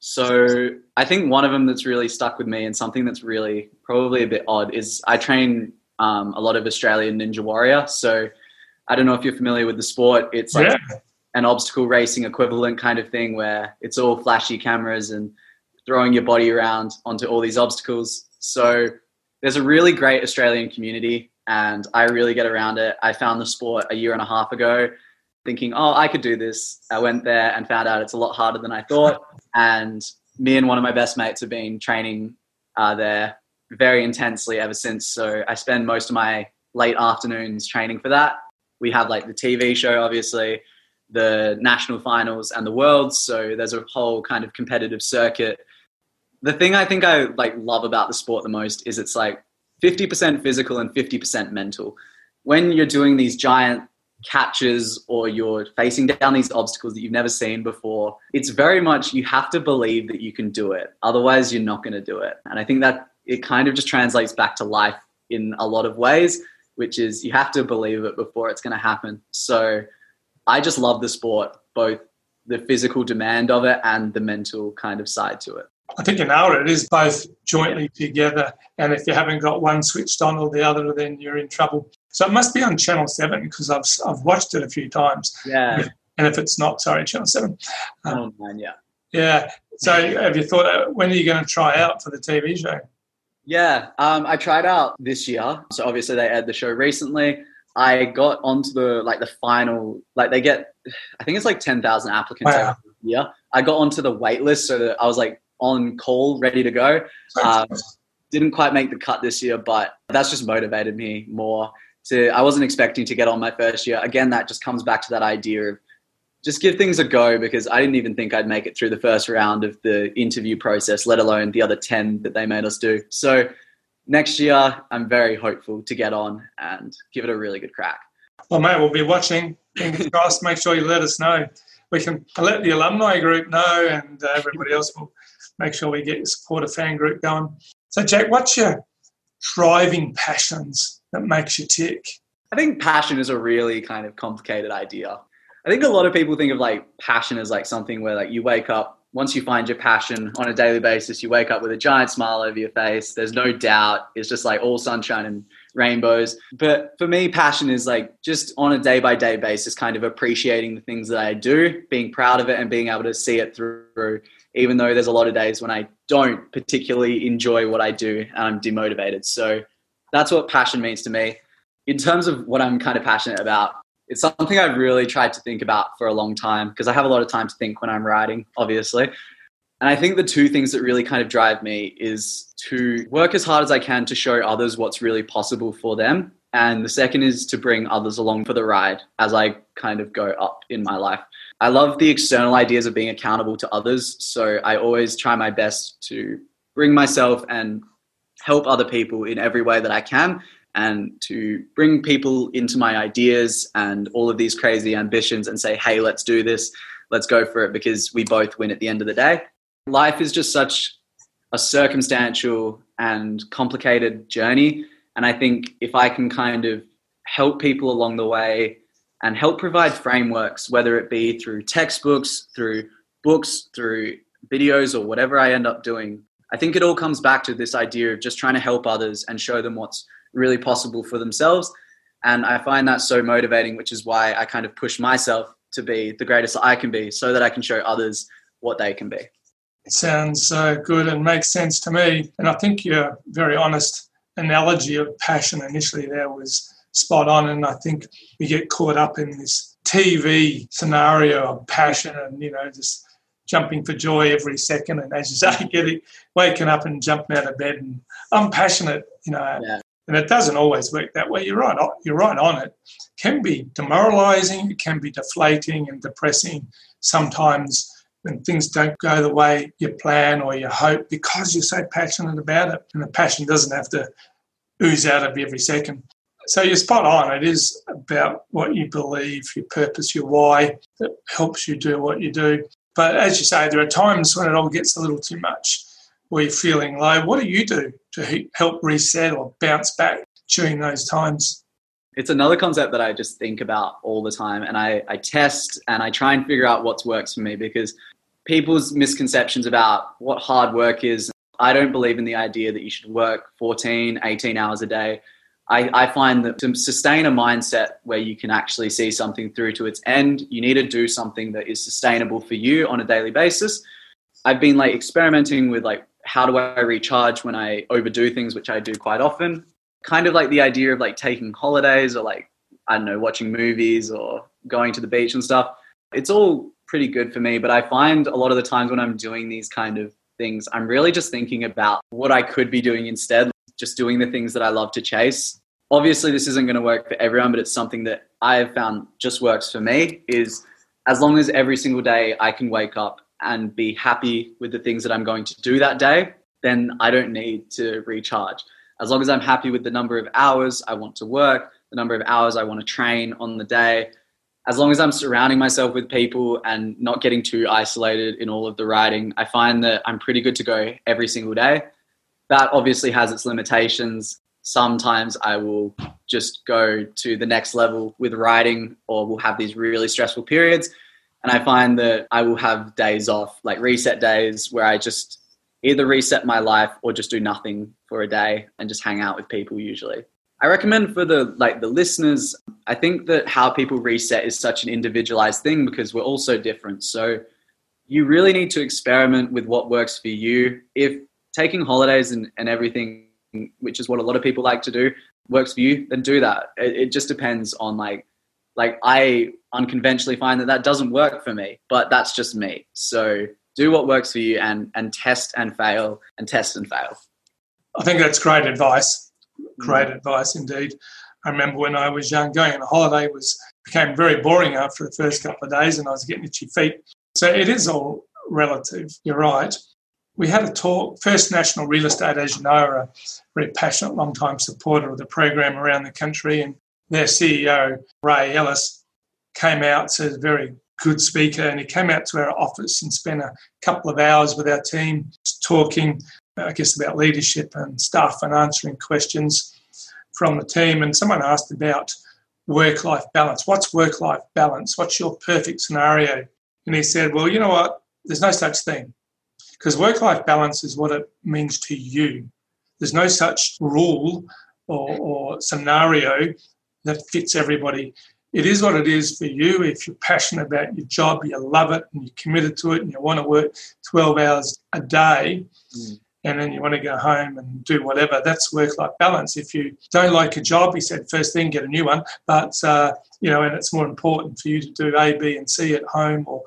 So I think one of them that's really stuck with me and something that's really probably a bit odd is I train um, a lot of Australian Ninja Warrior. So I don't know if you're familiar with the sport. It's like yeah. an obstacle racing equivalent kind of thing where it's all flashy cameras and throwing your body around onto all these obstacles. So there's a really great Australian community and I really get around it. I found the sport a year and a half ago thinking, oh, I could do this. I went there and found out it's a lot harder than I thought. And me and one of my best mates have been training uh, there very intensely ever since. So I spend most of my late afternoons training for that. We have like the TV show, obviously, the national finals and the worlds. So there's a whole kind of competitive circuit. The thing I think I like love about the sport the most is it's like 50% physical and 50% mental. When you're doing these giant catches or you're facing down these obstacles that you've never seen before, it's very much you have to believe that you can do it. Otherwise, you're not going to do it. And I think that it kind of just translates back to life in a lot of ways, which is you have to believe it before it's going to happen. So I just love the sport, both the physical demand of it and the mental kind of side to it. I think you nailed it. Is both jointly together, and if you haven't got one switched on or the other, then you're in trouble. So it must be on Channel Seven because I've I've watched it a few times. Yeah. And if it's not, sorry, Channel Seven. Um, oh man, yeah. Yeah. So have you thought uh, when are you going to try out for the TV show? Yeah, um, I tried out this year. So obviously they aired the show recently. I got onto the like the final, like they get, I think it's like ten thousand applicants wow. every year. I got onto the wait list so that I was like on call, ready to go. Um, didn't quite make the cut this year, but that's just motivated me more. To I wasn't expecting to get on my first year. Again, that just comes back to that idea of just give things a go because I didn't even think I'd make it through the first round of the interview process, let alone the other 10 that they made us do. So next year, I'm very hopeful to get on and give it a really good crack. Well, mate, we'll be watching. Fingers crossed. Make sure you let us know. We can let the alumni group know, and uh, everybody else will make sure we get your supporter fan group going. So, Jack, what's your driving passions that makes you tick? I think passion is a really kind of complicated idea. I think a lot of people think of like passion as like something where like you wake up once you find your passion on a daily basis, you wake up with a giant smile over your face. There's no doubt. It's just like all sunshine and rainbows. But for me, passion is like just on a day by day basis, kind of appreciating the things that I do, being proud of it, and being able to see it through, even though there's a lot of days when I don't particularly enjoy what I do and I'm demotivated. So that's what passion means to me. In terms of what I'm kind of passionate about, it's something I've really tried to think about for a long time because I have a lot of time to think when I'm writing, obviously. And I think the two things that really kind of drive me is to work as hard as I can to show others what's really possible for them. And the second is to bring others along for the ride as I kind of go up in my life. I love the external ideas of being accountable to others. So I always try my best to bring myself and help other people in every way that I can and to bring people into my ideas and all of these crazy ambitions and say, hey, let's do this, let's go for it because we both win at the end of the day. Life is just such a circumstantial and complicated journey. And I think if I can kind of help people along the way and help provide frameworks, whether it be through textbooks, through books, through videos, or whatever I end up doing, I think it all comes back to this idea of just trying to help others and show them what's really possible for themselves. And I find that so motivating, which is why I kind of push myself to be the greatest I can be so that I can show others what they can be. It sounds uh, good and makes sense to me. And I think your very honest analogy of passion initially there was spot on. And I think we get caught up in this TV scenario of passion and, you know, just jumping for joy every second. And as you say, getting waking up and jumping out of bed. And I'm passionate, you know, yeah and it doesn't always work that way. You're right. You're right on it. it can be demoralising. It can be deflating and depressing sometimes when things don't go the way you plan or you hope because you're so passionate about it. And the passion doesn't have to ooze out of every second. So you're spot on. It is about what you believe, your purpose, your why that helps you do what you do. But as you say, there are times when it all gets a little too much or you're feeling low, what do you do to help reset or bounce back during those times? It's another concept that I just think about all the time, and I, I test and I try and figure out what works for me because people's misconceptions about what hard work is. I don't believe in the idea that you should work 14, 18 hours a day. I, I, find that to sustain a mindset where you can actually see something through to its end, you need to do something that is sustainable for you on a daily basis. I've been like experimenting with like how do I recharge when I overdo things, which I do quite often. Kind of like the idea of like taking holidays or like I don't know, watching movies or going to the beach and stuff. It's all pretty good for me, but I find a lot of the times when I'm doing these kind of things, I'm really just thinking about what I could be doing instead, just doing the things that I love to chase. Obviously, this isn't going to work for everyone, but it's something that I have found just works for me is as long as every single day I can wake up and be happy with the things that I'm going to do that day, then I don't need to recharge. As long as I'm happy with the number of hours I want to work, the number of hours I want to train on the day, as long as I'm surrounding myself with people and not getting too isolated in all of the writing, I find that I'm pretty good to go every single day. That obviously has its limitations. Sometimes I will just go to the next level with writing, or we'll have these really stressful periods. And I find that I will have days off, like reset days, where I just either reset my life or just do nothing for a day and just hang out with people usually. I recommend for the like the listeners, I think that how people reset is such an individualized thing because we're all so different. So you really need to experiment with what works for you. If taking holidays and, and everything, which is what a lot of people like to do, works for you, then do that. It, it just depends on like like I unconventionally find that that doesn't work for me, but that's just me. So do what works for you and and test and fail and test and fail. I think that's great advice great mm. advice indeed. I remember when I was young, going on a holiday was became very boring after the first couple of days, and I was getting itchy feet. So it is all relative. You're right. We had a talk. First National Real Estate, as you know, are a very passionate, long-time supporter of the program around the country, and their CEO Ray Ellis came out. So a very good speaker, and he came out to our office and spent a couple of hours with our team talking I guess, about leadership and stuff and answering questions from the team. And someone asked about work life balance. What's work life balance? What's your perfect scenario? And he said, Well, you know what? There's no such thing. Because work life balance is what it means to you. There's no such rule or, or scenario that fits everybody. It is what it is for you. If you're passionate about your job, you love it, and you're committed to it, and you want to work 12 hours a day, mm and then you want to go home and do whatever. That's work life balance. If you don't like a job, he said, first thing, get a new one. But, uh, you know, and it's more important for you to do A, B, and C at home. Or,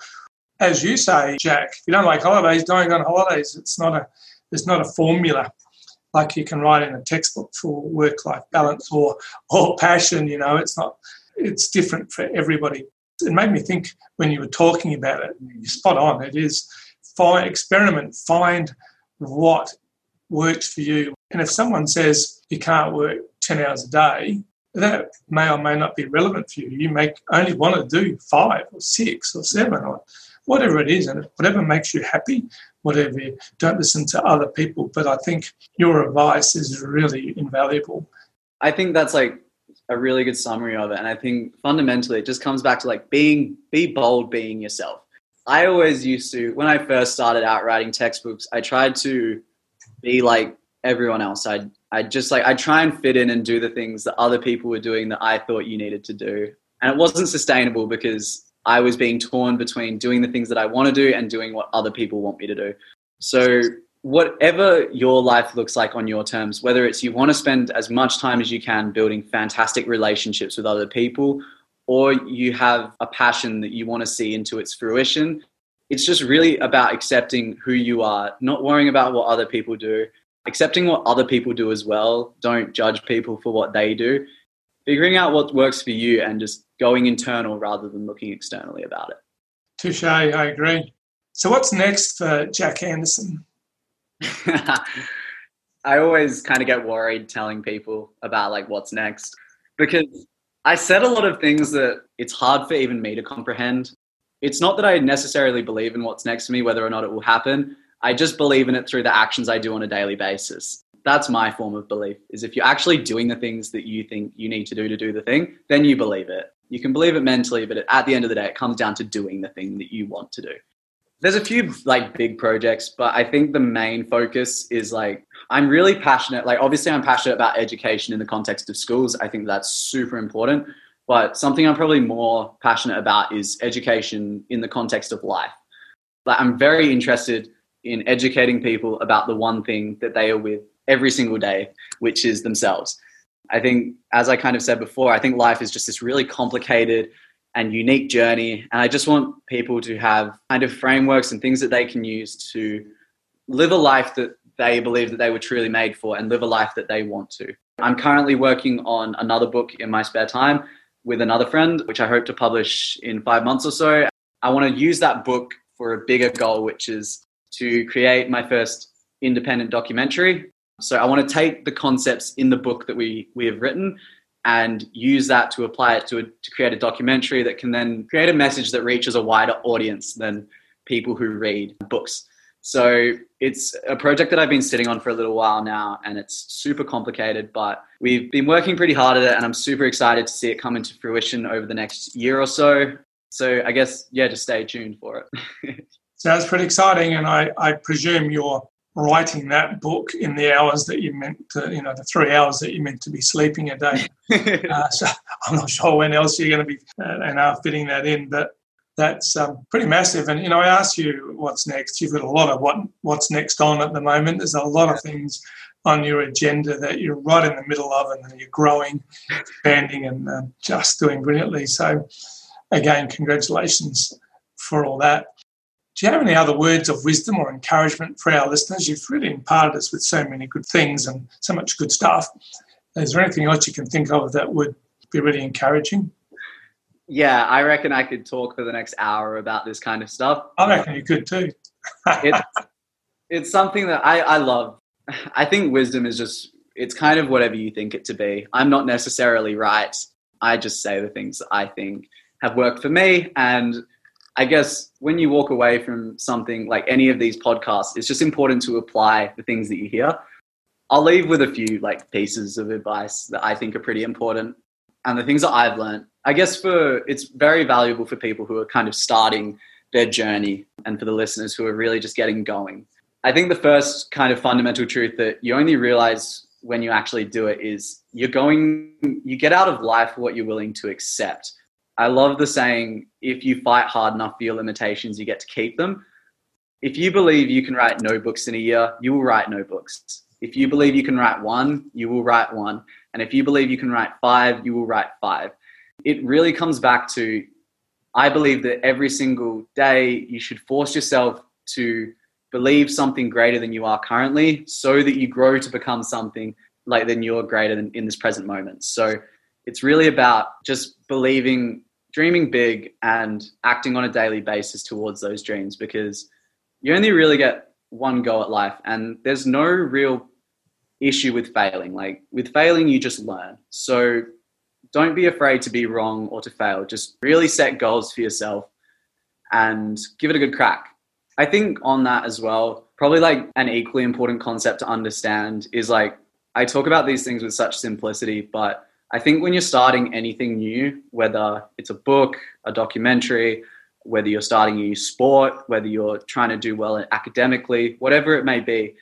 as you say, Jack, if you don't like holidays, don't go on holidays. It's not a, there's not a formula like you can write in a textbook for work life balance or, or passion. You know, it's not, it's different for everybody. It made me think when you were talking about it, you're spot on. It is find, experiment, find what works for you. And if someone says you can't work 10 hours a day, that may or may not be relevant for you. You may only want to do five or six or seven or whatever it is, and whatever makes you happy, whatever. Don't listen to other people. But I think your advice is really invaluable. I think that's like a really good summary of it. And I think fundamentally it just comes back to like being, be bold, being yourself. I always used to, when I first started out writing textbooks, I tried to be like everyone else. I I just like I try and fit in and do the things that other people were doing that I thought you needed to do. And it wasn't sustainable because I was being torn between doing the things that I want to do and doing what other people want me to do. So whatever your life looks like on your terms, whether it's you want to spend as much time as you can building fantastic relationships with other people or you have a passion that you want to see into its fruition. It's just really about accepting who you are, not worrying about what other people do, accepting what other people do as well. Don't judge people for what they do. Figuring out what works for you and just going internal rather than looking externally about it. Touche, I agree. So, what's next for Jack Anderson? I always kind of get worried telling people about like what's next because I said a lot of things that it's hard for even me to comprehend. It's not that I necessarily believe in what's next to me, whether or not it will happen. I just believe in it through the actions I do on a daily basis. That's my form of belief. Is if you're actually doing the things that you think you need to do to do the thing, then you believe it. You can believe it mentally, but at the end of the day, it comes down to doing the thing that you want to do. There's a few like big projects, but I think the main focus is like I'm really passionate. Like obviously I'm passionate about education in the context of schools. I think that's super important. But something I'm probably more passionate about is education in the context of life. Like I'm very interested in educating people about the one thing that they are with every single day, which is themselves. I think, as I kind of said before, I think life is just this really complicated and unique journey. And I just want people to have kind of frameworks and things that they can use to live a life that they believe that they were truly made for and live a life that they want to. I'm currently working on another book in my spare time with another friend, which I hope to publish in five months or so. I want to use that book for a bigger goal, which is to create my first independent documentary. So I want to take the concepts in the book that we, we have written and use that to apply it to, a, to create a documentary that can then create a message that reaches a wider audience than people who read books. So it's a project that I've been sitting on for a little while now, and it's super complicated, but we've been working pretty hard at it, and I'm super excited to see it come into fruition over the next year or so. So I guess, yeah, just stay tuned for it. Sounds pretty exciting, and I, I presume you're writing that book in the hours that you meant to, you know, the three hours that you meant to be sleeping a day. uh, so I'm not sure when else you're going to be uh, and are fitting that in, but that's um, pretty massive. And you know, I asked you what's next. You've got a lot of what what's next on at the moment. There's a lot of things on your agenda that you're right in the middle of, and you're growing, expanding, and uh, just doing brilliantly. So, again, congratulations for all that. Do you have any other words of wisdom or encouragement for our listeners? You've really imparted us with so many good things and so much good stuff. Is there anything else you can think of that would be really encouraging? Yeah, I reckon I could talk for the next hour about this kind of stuff. I reckon you could too. it's, it's something that I, I love. I think wisdom is just, it's kind of whatever you think it to be. I'm not necessarily right. I just say the things that I think have worked for me. And I guess when you walk away from something like any of these podcasts, it's just important to apply the things that you hear. I'll leave with a few like pieces of advice that I think are pretty important and the things that I've learned I guess for it's very valuable for people who are kind of starting their journey and for the listeners who are really just getting going. I think the first kind of fundamental truth that you only realize when you actually do it is you're going you get out of life what you're willing to accept. I love the saying if you fight hard enough for your limitations you get to keep them. If you believe you can write no books in a year, you will write no books. If you believe you can write one, you will write one. And if you believe you can write five, you will write five it really comes back to I believe that every single day you should force yourself to believe something greater than you are currently so that you grow to become something like then you're greater than in this present moment. So it's really about just believing, dreaming big and acting on a daily basis towards those dreams because you only really get one go at life and there's no real issue with failing. Like with failing, you just learn. So don't be afraid to be wrong or to fail. Just really set goals for yourself and give it a good crack. I think on that as well, probably like an equally important concept to understand is like I talk about these things with such simplicity, but I think when you're starting anything new, whether it's a book, a documentary, whether you're starting a new sport, whether you're trying to do well academically, whatever it may be,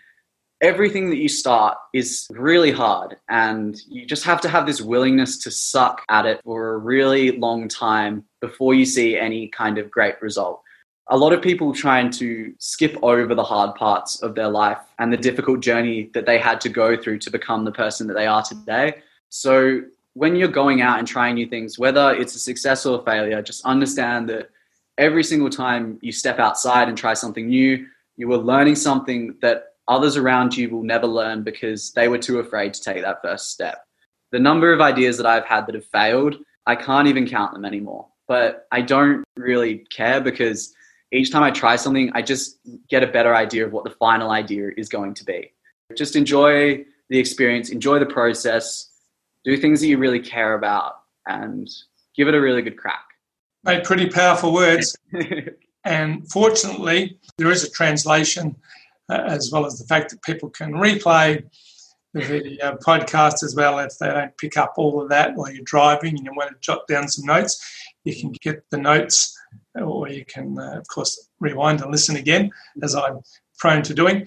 everything that you start is really hard and you just have to have this willingness to suck at it for a really long time before you see any kind of great result. A lot of people trying to skip over the hard parts of their life and the difficult journey that they had to go through to become the person that they are today. So when you're going out and trying new things, whether it's a success or a failure, just understand that every single time you step outside and try something new, you are learning something that others around you will never learn because they were too afraid to take that first step. The number of ideas that I've had that have failed, I can't even count them anymore. But I don't really care because each time I try something, I just get a better idea of what the final idea is going to be. Just enjoy the experience, enjoy the process, do things that you really care about, and give it a really good crack. Made pretty powerful words. and fortunately, there is a translation uh, as well as the fact that people can replay the uh, podcast as well. If they don't pick up all of that while you're driving and you want to jot down some notes, you can get the notes, or you can, uh, of course, rewind and listen again, as I'm prone to doing.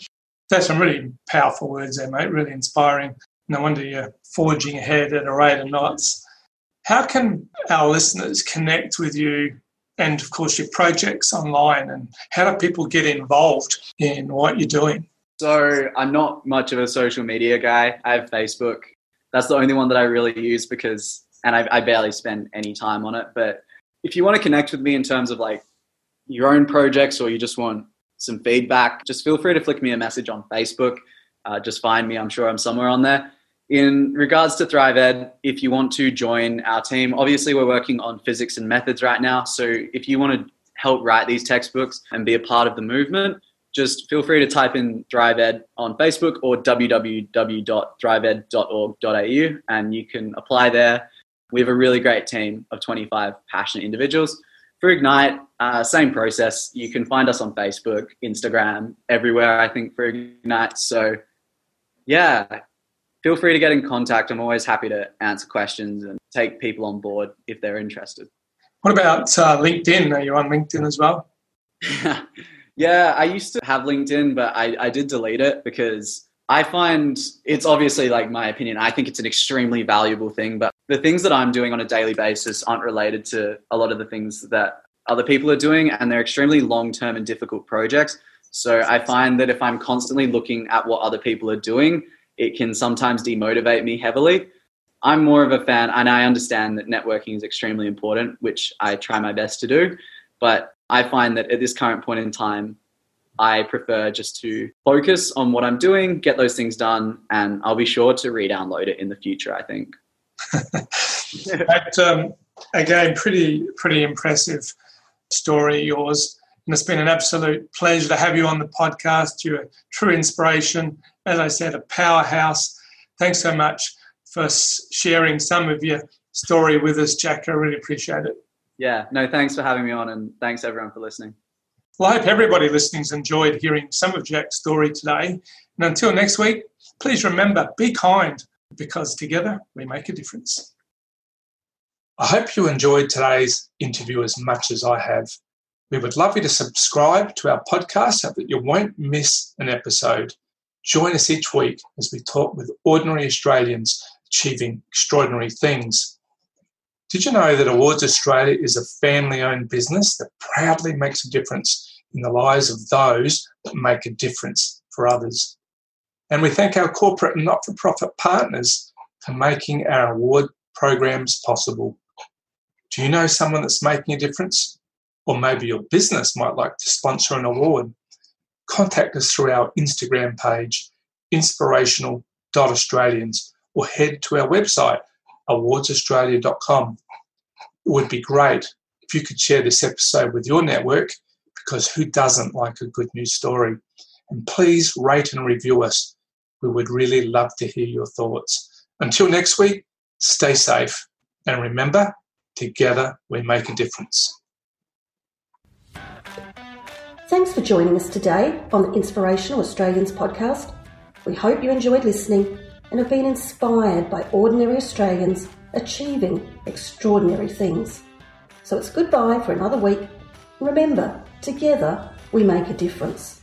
That's some really powerful words there, mate. Really inspiring. No wonder you're forging ahead at a rate of knots. How can our listeners connect with you and, of course, your projects online? And how do people get involved in what you're doing? So, I'm not much of a social media guy. I have Facebook. That's the only one that I really use because, and I, I barely spend any time on it. But if you want to connect with me in terms of like your own projects or you just want some feedback, just feel free to flick me a message on Facebook. Uh, just find me. I'm sure I'm somewhere on there. In regards to Thrive Ed, if you want to join our team, obviously we're working on physics and methods right now. So if you want to help write these textbooks and be a part of the movement, just feel free to type in Thrive Ed on Facebook or www.thriveed.org.au and you can apply there. We have a really great team of 25 passionate individuals. For Ignite, uh, same process. You can find us on Facebook, Instagram, everywhere, I think, for Ignite. So, yeah, feel free to get in contact. I'm always happy to answer questions and take people on board if they're interested. What about uh, LinkedIn? Are you on LinkedIn as well? yeah, I used to have LinkedIn, but I, I did delete it because I find it's obviously like my opinion. I think it's an extremely valuable thing, but the things that I'm doing on a daily basis aren't related to a lot of the things that other people are doing, and they're extremely long term and difficult projects. So I find that if I'm constantly looking at what other people are doing, it can sometimes demotivate me heavily. I'm more of a fan, and I understand that networking is extremely important, which I try my best to do. But I find that at this current point in time, I prefer just to focus on what I'm doing, get those things done, and I'll be sure to re download it in the future, I think. but, um, again, pretty, pretty impressive story, yours. And it's been an absolute pleasure to have you on the podcast. You're a true inspiration. As I said, a powerhouse. Thanks so much for sharing some of your story with us, Jack. I really appreciate it. Yeah, no, thanks for having me on, and thanks everyone for listening. Well, I hope everybody listening's enjoyed hearing some of Jack's story today. And until next week, please remember be kind because together we make a difference. I hope you enjoyed today's interview as much as I have. We would love you to subscribe to our podcast so that you won't miss an episode. Join us each week as we talk with ordinary Australians achieving extraordinary things. Did you know that Awards Australia is a family owned business that proudly makes a difference in the lives of those that make a difference for others? And we thank our corporate and not for profit partners for making our award programs possible. Do you know someone that's making a difference? Or maybe your business might like to sponsor an award. Contact us through our Instagram page, inspirational.australians, or head to our website, awardsaustralia.com. It would be great if you could share this episode with your network because who doesn't like a good news story? And please rate and review us. We would really love to hear your thoughts. Until next week, stay safe and remember, Together, we make a difference. Thanks for joining us today on the Inspirational Australians podcast. We hope you enjoyed listening and have been inspired by ordinary Australians achieving extraordinary things. So it's goodbye for another week. Remember, together we make a difference.